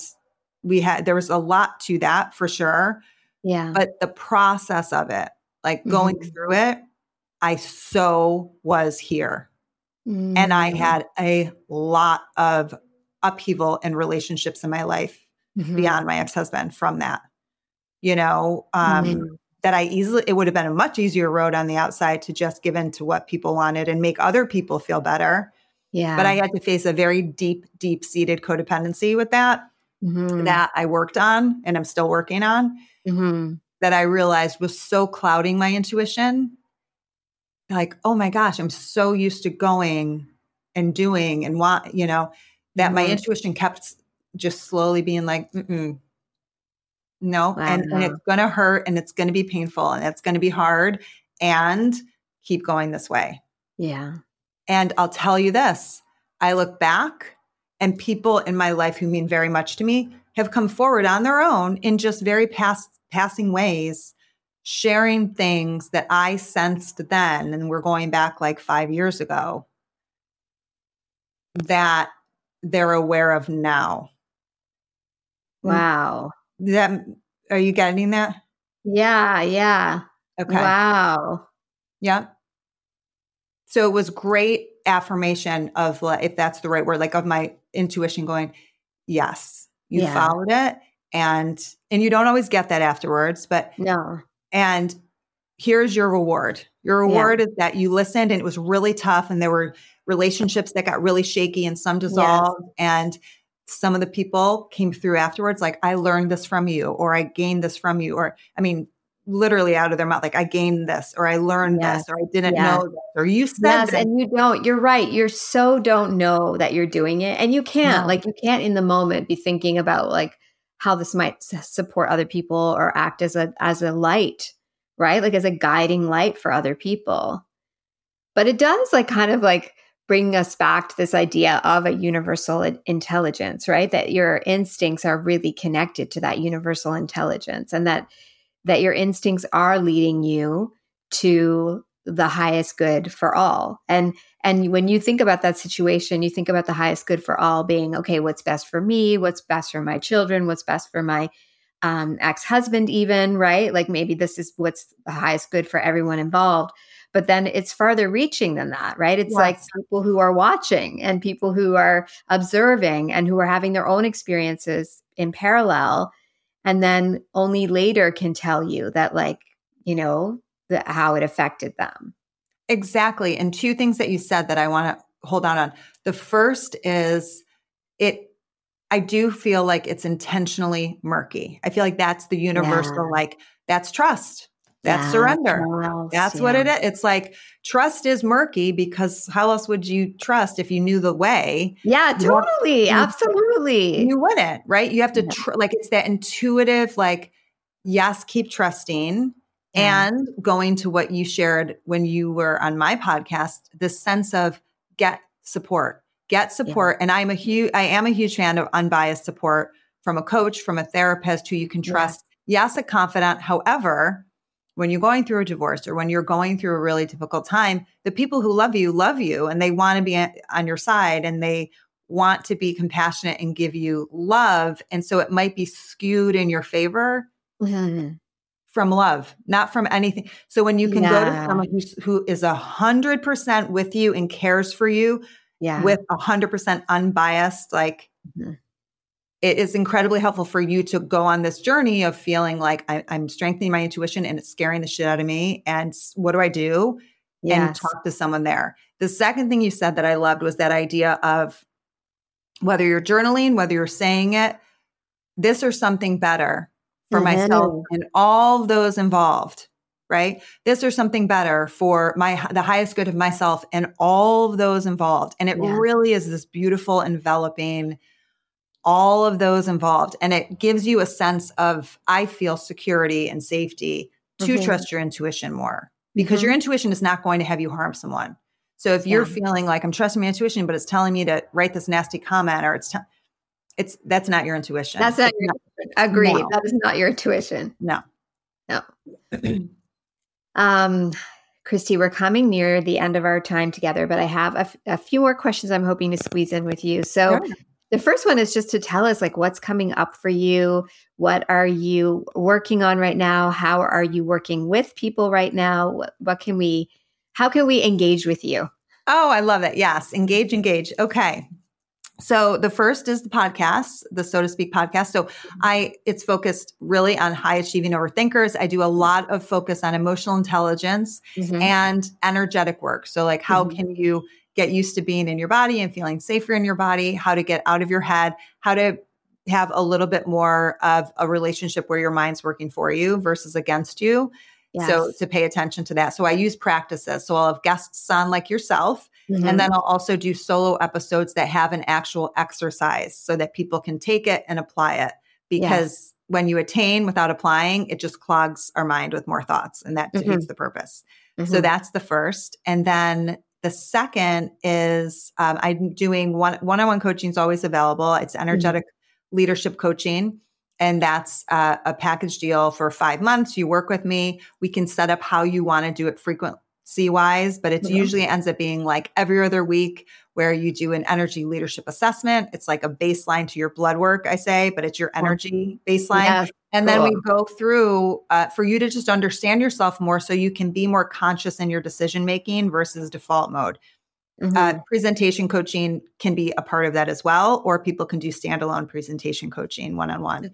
Speaker 2: we had, there was a lot to that for sure.
Speaker 1: Yeah.
Speaker 2: But the process of it, like going mm-hmm. through it, I so was here. And I mm. had a lot of upheaval in relationships in my life mm-hmm. beyond my ex husband from that. You know, um, mm-hmm that I easily, it would have been a much easier road on the outside to just give in to what people wanted and make other people feel better.
Speaker 1: Yeah.
Speaker 2: But I had to face a very deep, deep seated codependency with that, mm-hmm. that I worked on and I'm still working on, mm-hmm. that I realized was so clouding my intuition. Like, oh my gosh, I'm so used to going and doing and want, you know, that mm-hmm. my intuition kept just slowly being like, Mm-mm, no, and, and it's going to hurt and it's going to be painful and it's going to be hard and keep going this way.
Speaker 1: Yeah.
Speaker 2: And I'll tell you this I look back and people in my life who mean very much to me have come forward on their own in just very past, passing ways, sharing things that I sensed then, and we're going back like five years ago, that they're aware of now.
Speaker 1: Wow.
Speaker 2: That are you getting that?
Speaker 1: Yeah, yeah.
Speaker 2: Okay.
Speaker 1: Wow.
Speaker 2: Yeah. So it was great affirmation of if that's the right word, like of my intuition going, yes, you yeah. followed it. And and you don't always get that afterwards, but
Speaker 1: no.
Speaker 2: And here's your reward. Your reward yeah. is that you listened and it was really tough and there were relationships that got really shaky and some dissolved yes. and some of the people came through afterwards like I learned this from you or I gained this from you or I mean literally out of their mouth like i gained this or i learned yes. this or i didn't yes. know this or you said yes,
Speaker 1: this. and you don't you're right you're so don't know that you're doing it and you can't no. like you can't in the moment be thinking about like how this might support other people or act as a as a light right like as a guiding light for other people but it does like kind of like bring us back to this idea of a universal intelligence right that your instincts are really connected to that universal intelligence and that that your instincts are leading you to the highest good for all. And and when you think about that situation, you think about the highest good for all being okay, what's best for me, what's best for my children, what's best for my um, ex-husband even, right? Like maybe this is what's the highest good for everyone involved. But then it's farther reaching than that, right? It's yes. like people who are watching and people who are observing and who are having their own experiences in parallel and then only later can tell you that like you know the, how it affected them
Speaker 2: exactly and two things that you said that i want to hold on on the first is it i do feel like it's intentionally murky i feel like that's the universal yeah. like that's trust that's surrender. That's yeah. what it is. It's like trust is murky because how else would you trust if you knew the way?
Speaker 1: Yeah, totally. You, Absolutely.
Speaker 2: You wouldn't, right? You have to, tr- like, it's that intuitive, like, yes, keep trusting. And going to what you shared when you were on my podcast, this sense of get support, get support. Yeah. And I'm a huge, I am a huge fan of unbiased support from a coach, from a therapist who you can trust. Yes, a confidant. However, when you're going through a divorce or when you're going through a really difficult time, the people who love you love you and they want to be on your side and they want to be compassionate and give you love. And so it might be skewed in your favor mm-hmm. from love, not from anything. So when you can yeah. go to someone who's, who is a hundred percent with you and cares for you yeah. with a hundred percent unbiased, like mm-hmm it is incredibly helpful for you to go on this journey of feeling like I, am strengthening my intuition and it's scaring the shit out of me. And what do I do? Yes. And talk to someone there. The second thing you said that I loved was that idea of whether you're journaling, whether you're saying it, this or something better for mm-hmm. myself and all those involved right this or something better for my the highest good of myself and all of those involved and it yeah. really is this beautiful enveloping all of those involved. And it gives you a sense of, I feel security and safety to mm-hmm. trust your intuition more because mm-hmm. your intuition is not going to have you harm someone. So if you're yeah. feeling like I'm trusting my intuition, but it's telling me to write this nasty comment or it's, t- it's that's not your intuition.
Speaker 1: That's not your agreed. No. That is not your intuition.
Speaker 2: No.
Speaker 1: No. um, Kristy, we're coming near the end of our time together, but I have a, f- a few more questions I'm hoping to squeeze in with you. So, sure. The first one is just to tell us like what's coming up for you. What are you working on right now? How are you working with people right now? What, what can we how can we engage with you?
Speaker 2: Oh, I love it. Yes, engage, engage. Okay. So the first is the podcast, the so to speak podcast. So mm-hmm. I it's focused really on high achieving overthinkers. I do a lot of focus on emotional intelligence mm-hmm. and energetic work. So like how mm-hmm. can you get used to being in your body and feeling safer in your body, how to get out of your head, how to have a little bit more of a relationship where your mind's working for you versus against you. Yes. So to pay attention to that. So I use practices. So I'll have guests on like yourself. Mm-hmm. And then I'll also do solo episodes that have an actual exercise so that people can take it and apply it. Because yes. when you attain without applying, it just clogs our mind with more thoughts and that defeats mm-hmm. the purpose. Mm-hmm. So that's the first. And then the second is um, I'm doing one one on one coaching is always available. It's mm-hmm. energetic leadership coaching. And that's uh, a package deal for five months. You work with me. We can set up how you want to do it frequency wise, but it mm-hmm. usually ends up being like every other week where you do an energy leadership assessment. It's like a baseline to your blood work, I say, but it's your energy baseline. Yes, and cool. then we go through uh, for you to just understand yourself more so you can be more conscious in your decision making versus default mode. Mm-hmm. Uh, presentation coaching can be a part of that as well, or people can do standalone presentation coaching one on one.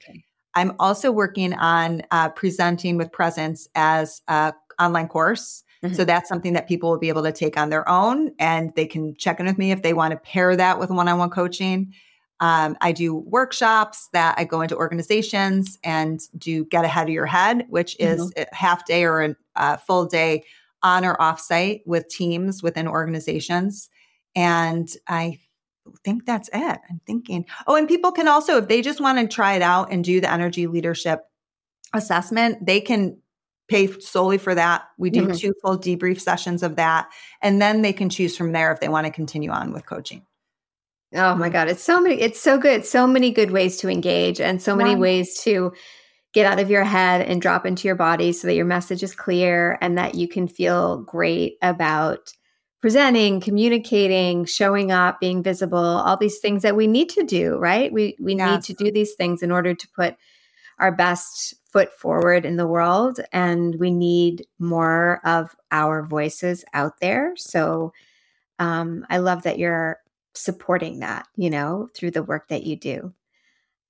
Speaker 2: I'm also working on uh, presenting with presence as an online course. Mm-hmm. So that's something that people will be able to take on their own and they can check in with me if they want to pair that with one on one coaching. Um, I do workshops that I go into organizations and do get ahead of your head, which is mm-hmm. a half day or a, full day on or off site with teams within organizations. And I think that's it. I'm thinking, oh, and people can also, if they just want to try it out and do the energy leadership assessment, they can pay solely for that. We do mm-hmm. two full debrief sessions of that. And then they can choose from there if they want to continue on with coaching.
Speaker 1: Oh my God. It's so many, it's so good. So many good ways to engage and so many yeah. ways to get out of your head and drop into your body so that your message is clear and that you can feel great about presenting, communicating, showing up, being visible, all these things that we need to do, right? We we need to do these things in order to put our best foot forward in the world and we need more of our voices out there. So um, I love that you're supporting that, you know, through the work that you do.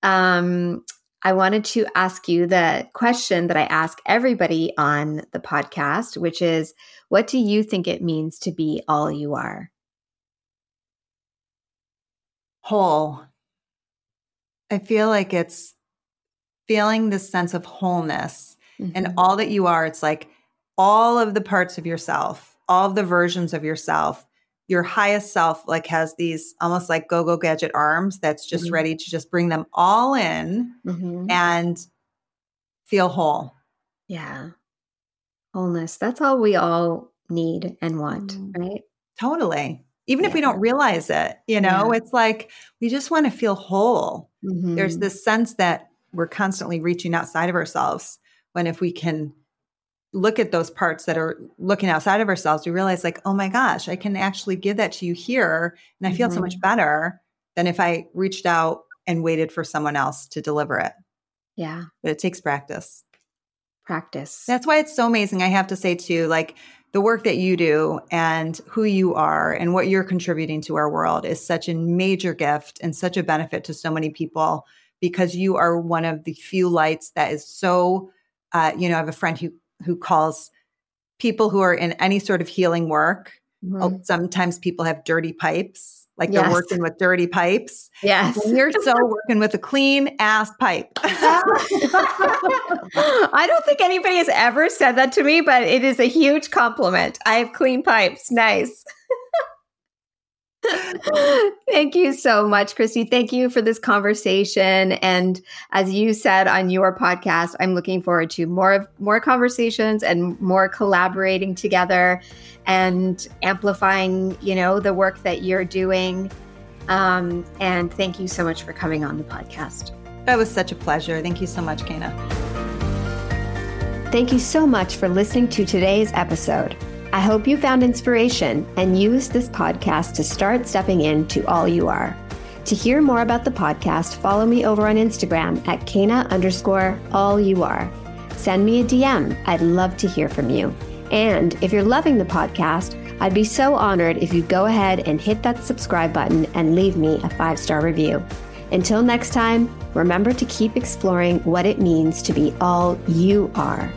Speaker 1: Um, I wanted to ask you the question that I ask everybody on the podcast, which is what do you think it means to be all you are?
Speaker 2: Whole. I feel like it's feeling this sense of wholeness mm-hmm. and all that you are. It's like all of the parts of yourself, all of the versions of yourself your highest self like has these almost like go-go gadget arms that's just mm-hmm. ready to just bring them all in mm-hmm. and feel whole
Speaker 1: yeah wholeness that's all we all need and want mm-hmm. right
Speaker 2: totally even yeah. if we don't realize it you know yeah. it's like we just want to feel whole there's mm-hmm. this sense that we're constantly reaching outside of ourselves when if we can look at those parts that are looking outside of ourselves, we realize like, oh my gosh, I can actually give that to you here. And I feel mm-hmm. so much mm-hmm. better than if I reached out and waited for someone else to deliver it.
Speaker 1: Yeah.
Speaker 2: But it takes practice.
Speaker 1: Practice.
Speaker 2: That's why it's so amazing. I have to say too, like the work that you do and who you are and what you're contributing to our world is such a major gift and such a benefit to so many people because you are one of the few lights that is so uh, you know, I have a friend who who calls people who are in any sort of healing work. Mm-hmm. Sometimes people have dirty pipes, like yes. they're working with dirty pipes.
Speaker 1: Yes.
Speaker 2: You're so working with a clean ass pipe.
Speaker 1: I don't think anybody has ever said that to me, but it is a huge compliment. I have clean pipes. Nice. Thank you so much, Kristy. Thank you for this conversation. And as you said on your podcast, I'm looking forward to more of more conversations and more collaborating together and amplifying, you know, the work that you're doing. Um, and thank you so much for coming on the podcast.
Speaker 2: That was such a pleasure. Thank you so much, Kena.
Speaker 1: Thank you so much for listening to today's episode. I hope you found inspiration and used this podcast to start stepping into all you are. To hear more about the podcast, follow me over on Instagram at Kena underscore all you are. Send me a DM. I'd love to hear from you. And if you're loving the podcast, I'd be so honored if you go ahead and hit that subscribe button and leave me a five star review. Until next time, remember to keep exploring what it means to be all you are.